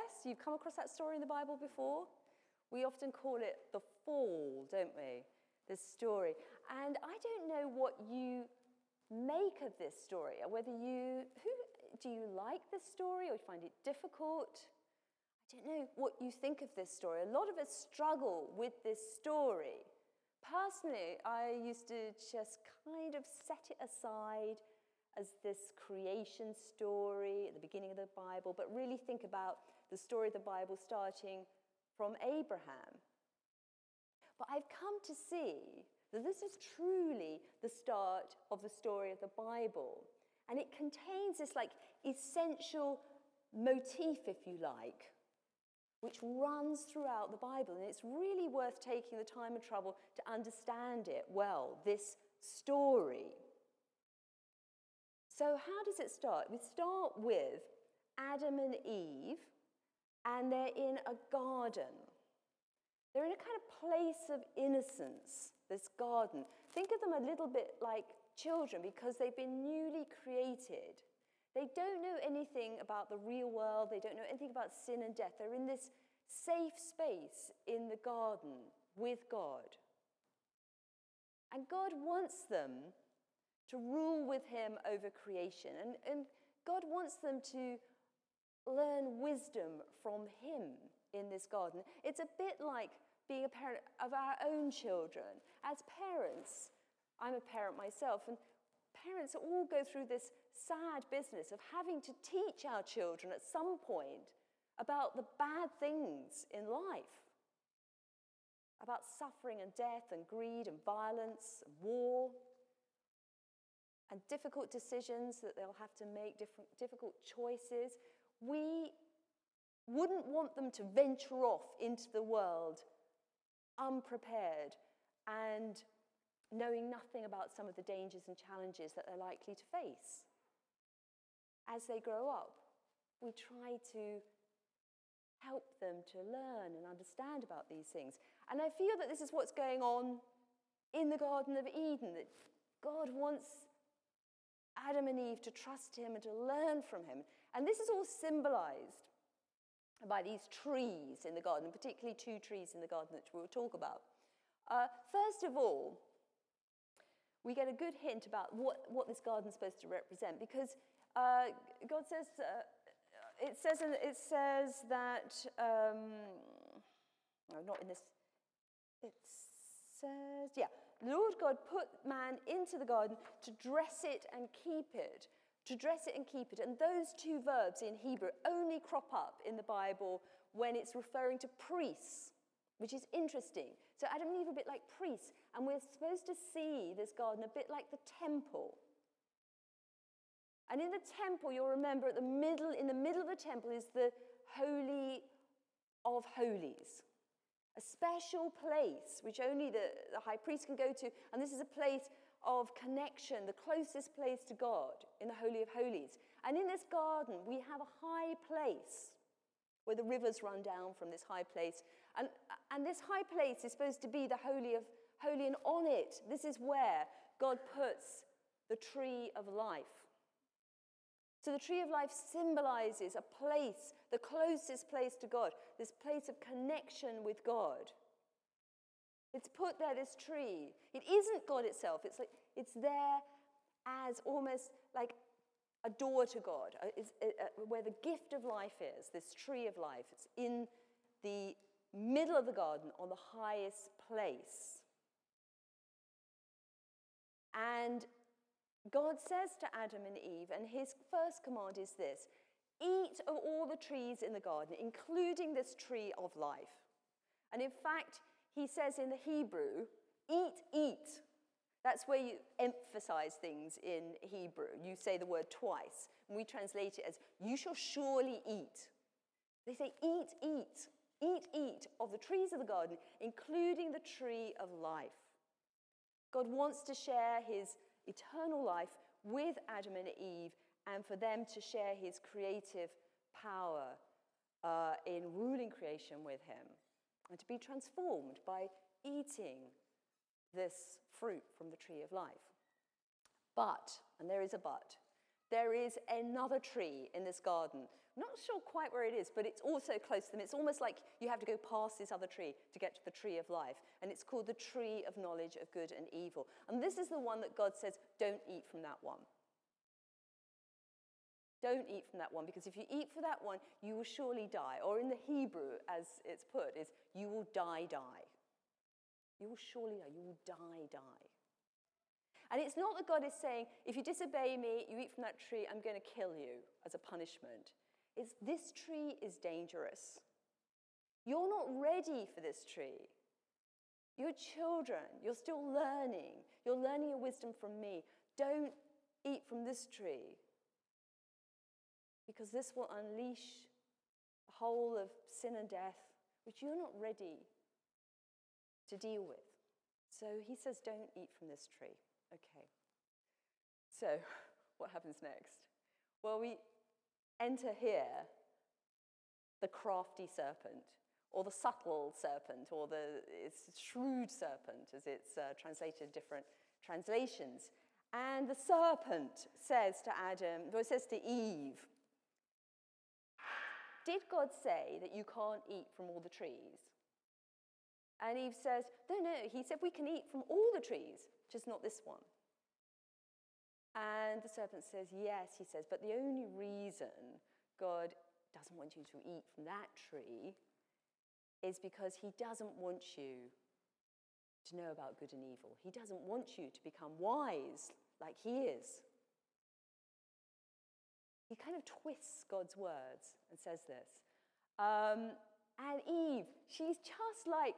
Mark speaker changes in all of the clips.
Speaker 1: Yes? You've come across that story in the Bible before? We often call it the fall, don't we? This story. And I don't know what you make of this story, or whether you, who, do you like this story or you find it difficult? I don't know what you think of this story. A lot of us struggle with this story. Personally, I used to just kind of set it aside as this creation story at the beginning of the Bible, but really think about the story of the Bible starting from Abraham. But I've come to see that this is truly the start of the story of the Bible. And it contains this like essential motif, if you like, which runs throughout the Bible. And it's really worth taking the time and trouble to understand it well, this story. So, how does it start? We start with Adam and Eve, and they're in a garden. They're in a kind of place of innocence, this garden. Think of them a little bit like children because they've been newly created. They don't know anything about the real world, they don't know anything about sin and death. They're in this safe space in the garden with God. And God wants them to rule with him over creation. And, and God wants them to learn wisdom from him in this garden. It's a bit like being a parent of our own children. As parents, I'm a parent myself, and parents all go through this sad business of having to teach our children at some point about the bad things in life about suffering and death and greed and violence and war and difficult decisions that they'll have to make, different, difficult choices. We wouldn't want them to venture off into the world unprepared and knowing nothing about some of the dangers and challenges that they're likely to face. As they grow up, we try to help them to learn and understand about these things. And I feel that this is what's going on in the Garden of Eden, that God wants Adam and Eve to trust him and to learn from him. And this is all symbolized by these trees in the garden, particularly two trees in the garden that we'll talk about. Uh, first of all, we get a good hint about what, what this garden is supposed to represent because uh, God says, uh, it, says it says that, um, no, not in this, it says, yeah, Lord God put man into the garden to dress it and keep it. To dress it and keep it. And those two verbs in Hebrew only crop up in the Bible when it's referring to priests, which is interesting. So Adam and Eve are a bit like priests, and we're supposed to see this garden a bit like the temple. And in the temple, you'll remember at the middle, in the middle of the temple is the Holy of Holies a special place which only the, the high priest can go to. And this is a place of connection, the closest place to God in the Holy of Holies. And in this garden, we have a high place where the rivers run down from this high place. And, and this high place is supposed to be the Holy of Holy, and on it, this is where God puts the tree of life. So the tree of life symbolizes a place, the closest place to God, this place of connection with God. It's put there, this tree. It isn't God itself, it's, like, it's there as almost like a door to God, uh, it's, uh, uh, where the gift of life is, this tree of life. It's in the middle of the garden on the highest place. And God says to Adam and Eve, and his first command is this eat of all the trees in the garden, including this tree of life. And in fact, he says in the Hebrew, eat, eat. That's where you emphasize things in Hebrew. You say the word twice, and we translate it as, you shall surely eat. They say, eat, eat, eat, eat of the trees of the garden, including the tree of life. God wants to share his eternal life with Adam and Eve and for them to share his creative power uh, in ruling creation with him and to be transformed by eating this fruit from the tree of life. But, and there is a but, there is another tree in this garden Not sure quite where it is, but it's also close to them. It's almost like you have to go past this other tree to get to the tree of life. And it's called the tree of knowledge of good and evil. And this is the one that God says, don't eat from that one. Don't eat from that one, because if you eat from that one, you will surely die. Or in the Hebrew, as it's put, is you will die, die. You will surely die. You will die, die. And it's not that God is saying, if you disobey me, you eat from that tree, I'm going to kill you as a punishment. It's this tree is dangerous. You're not ready for this tree. You're children. You're still learning. You're learning your wisdom from me. Don't eat from this tree because this will unleash a whole of sin and death, which you're not ready to deal with. So he says, Don't eat from this tree. Okay. So, what happens next? Well, we enter here the crafty serpent, or the subtle serpent, or the shrewd serpent, as it's uh, translated in different translations. And the serpent says to Adam, or says to Eve, did God say that you can't eat from all the trees? And Eve says, No, no. He said we can eat from all the trees, just not this one. And the serpent says, Yes, he says, but the only reason God doesn't want you to eat from that tree is because he doesn't want you to know about good and evil. He doesn't want you to become wise like he is he kind of twists God's words and says this. Um, and Eve, she's just like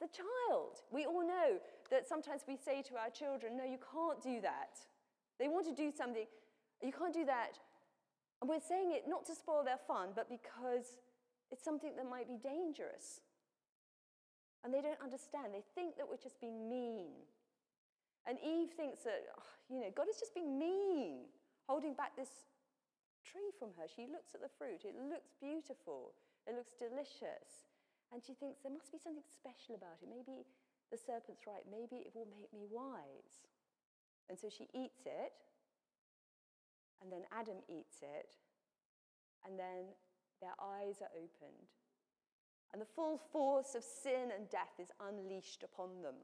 Speaker 1: the child. We all know that sometimes we say to our children, No, you can't do that. They want to do something, you can't do that. And we're saying it not to spoil their fun, but because it's something that might be dangerous. And they don't understand. They think that we're just being mean. And Eve thinks that, oh, you know, God is just being mean, holding back this tree from her. She looks at the fruit. It looks beautiful. It looks delicious. And she thinks there must be something special about it. Maybe the serpent's right. Maybe it will make me wise. And so she eats it. And then Adam eats it. And then their eyes are opened. And the full force of sin and death is unleashed upon them.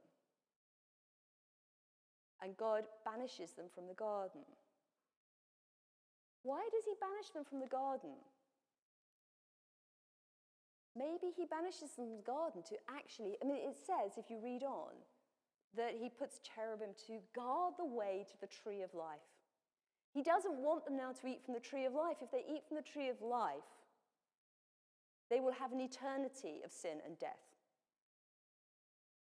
Speaker 1: And God banishes them from the garden. Why does he banish them from the garden? Maybe he banishes them from the garden to actually, I mean, it says, if you read on, that he puts cherubim to guard the way to the tree of life. He doesn't want them now to eat from the tree of life. If they eat from the tree of life, they will have an eternity of sin and death.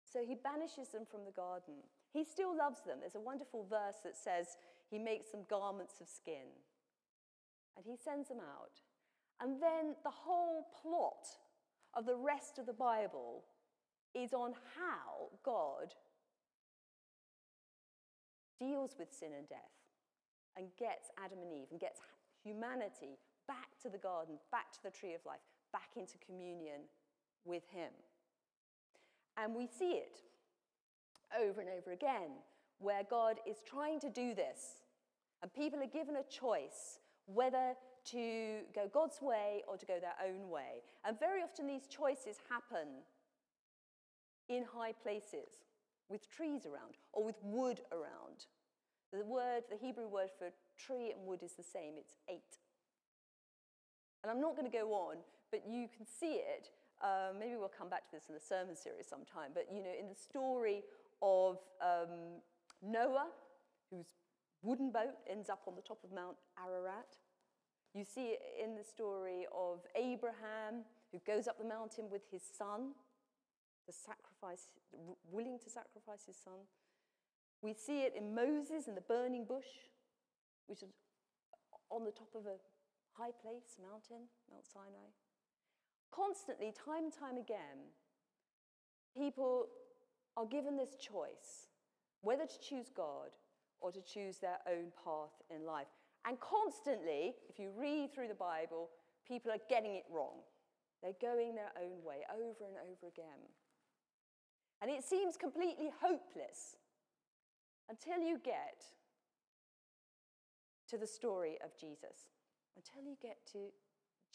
Speaker 1: So he banishes them from the garden. He still loves them. There's a wonderful verse that says he makes them garments of skin and he sends them out. And then the whole plot of the rest of the Bible is on how God deals with sin and death and gets Adam and Eve and gets humanity back to the garden, back to the tree of life, back into communion with Him. And we see it over and over again where God is trying to do this, and people are given a choice whether to go God's way or to go their own way. And very often these choices happen in high places with trees around or with wood around. The word, the Hebrew word for tree and wood is the same, it's eight. And I'm not going to go on, but you can see it. Uh, maybe we'll come back to this in the sermon series sometime. But you know, in the story of um, Noah, whose wooden boat ends up on the top of Mount Ararat. You see it in the story of Abraham, who goes up the mountain with his son, to sacrifice, willing to sacrifice his son. We see it in Moses in the burning bush, which is on the top of a high place, mountain, Mount Sinai. Constantly, time and time again, people are given this choice whether to choose God or to choose their own path in life. And constantly, if you read through the Bible, people are getting it wrong. They're going their own way over and over again. And it seems completely hopeless until you get to the story of Jesus, until you get to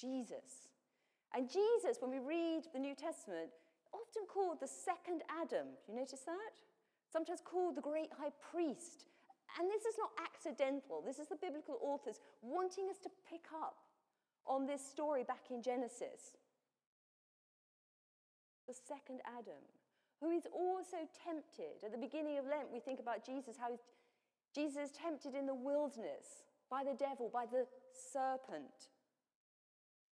Speaker 1: Jesus. And Jesus, when we read the New Testament, often called the second Adam. You notice that? Sometimes called the great high priest. And this is not accidental. This is the biblical authors wanting us to pick up on this story back in Genesis. The second Adam, who is also tempted. At the beginning of Lent, we think about Jesus, how Jesus is tempted in the wilderness by the devil, by the serpent,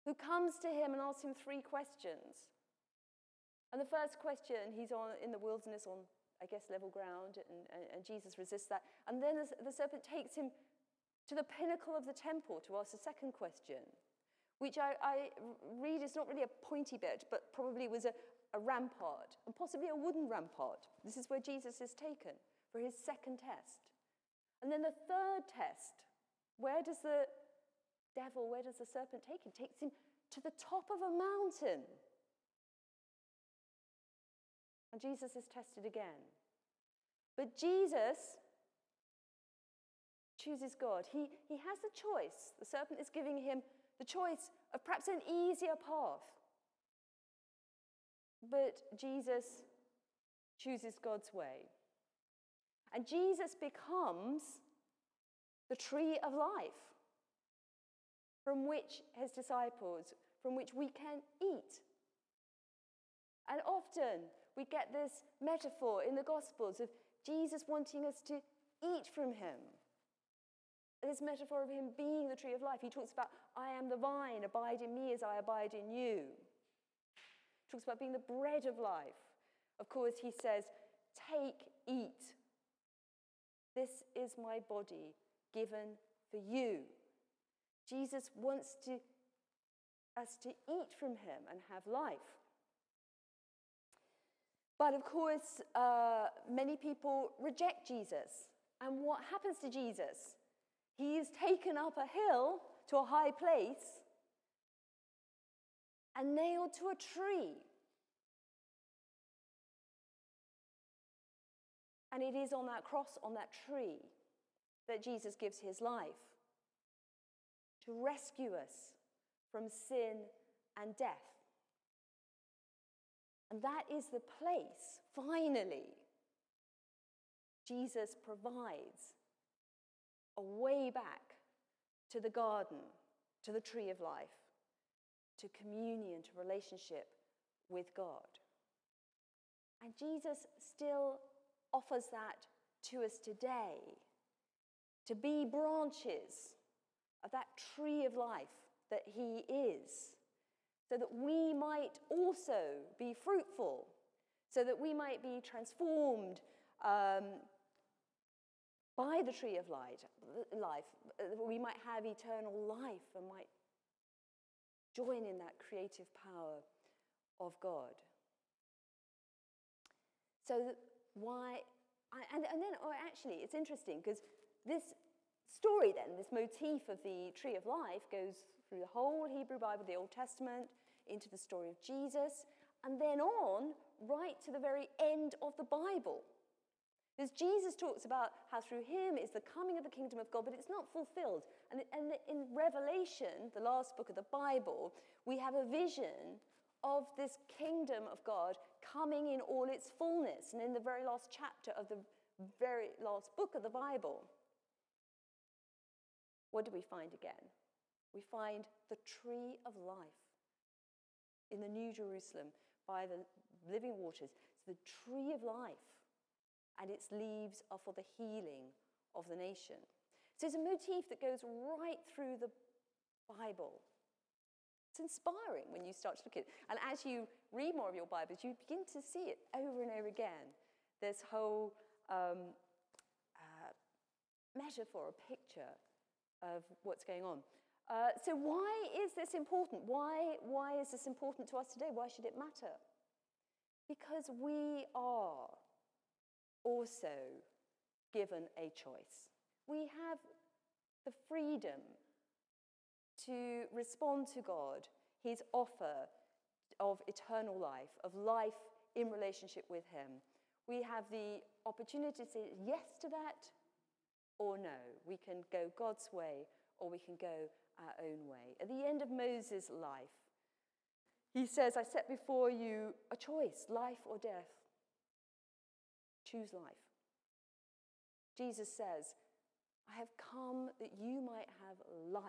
Speaker 1: who comes to him and asks him three questions. And the first question, he's on in the wilderness on, I guess, level ground, and, and, and Jesus resists that. And then the, the serpent takes him to the pinnacle of the temple to ask the second question, which I, I read is not really a pointy bit, but probably was a, a rampart, and possibly a wooden rampart. This is where Jesus is taken for his second test. And then the third test, where does the devil, where does the serpent take him? Takes him to the top of a mountain. And Jesus is tested again. But Jesus chooses God. He, he has the choice. The serpent is giving him the choice of perhaps an easier path. But Jesus chooses God's way. And Jesus becomes the tree of life from which his disciples, from which we can eat. And often we get this metaphor in the Gospels of Jesus wanting us to eat from him. This metaphor of him being the tree of life. He talks about, I am the vine, abide in me as I abide in you. He talks about being the bread of life. Of course, he says, Take, eat. This is my body given for you. Jesus wants to, us to eat from him and have life. But of course, uh, many people reject Jesus. And what happens to Jesus? He is taken up a hill to a high place and nailed to a tree. And it is on that cross, on that tree, that Jesus gives his life to rescue us from sin and death. And that is the place, finally, Jesus provides a way back to the garden, to the tree of life, to communion, to relationship with God. And Jesus still offers that to us today to be branches of that tree of life that He is so that we might also be fruitful, so that we might be transformed um, by the tree of light, life. We might have eternal life and might join in that creative power of God. So, why? And, and then, oh, actually, it's interesting because this story, then, this motif of the tree of life, goes through the whole Hebrew Bible, the Old Testament, into the story of Jesus, and then on right to the very end of the Bible. Because Jesus talks about how through him is the coming of the kingdom of God, but it's not fulfilled. And, and in Revelation, the last book of the Bible, we have a vision of this kingdom of God coming in all its fullness. And in the very last chapter of the very last book of the Bible, what do we find again? we find the tree of life in the New Jerusalem by the living waters. It's the tree of life, and its leaves are for the healing of the nation. So it's a motif that goes right through the Bible. It's inspiring when you start to look at it. And as you read more of your Bibles, you begin to see it over and over again. This whole um, uh, metaphor, a picture of what's going on. Uh, so, why is this important? Why, why is this important to us today? Why should it matter? Because we are also given a choice. We have the freedom to respond to God, His offer of eternal life, of life in relationship with Him. We have the opportunity to say yes to that or no. We can go God's way or we can go our own way. At the end of Moses' life, he says, I set before you a choice life or death. Choose life. Jesus says, I have come that you might have life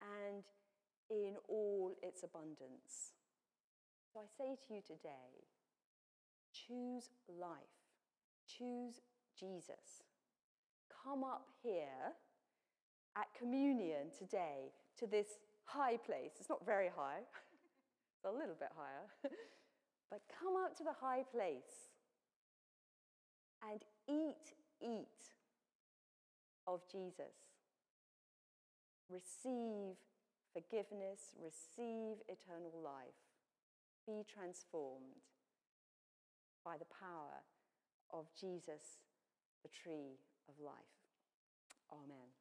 Speaker 1: and in all its abundance. So I say to you today choose life, choose Jesus. Come up here at communion today to this high place. It's not very high, it's a little bit higher. but come up to the high place and eat, eat of Jesus. Receive forgiveness, receive eternal life. Be transformed by the power of Jesus, the tree of life. Amen.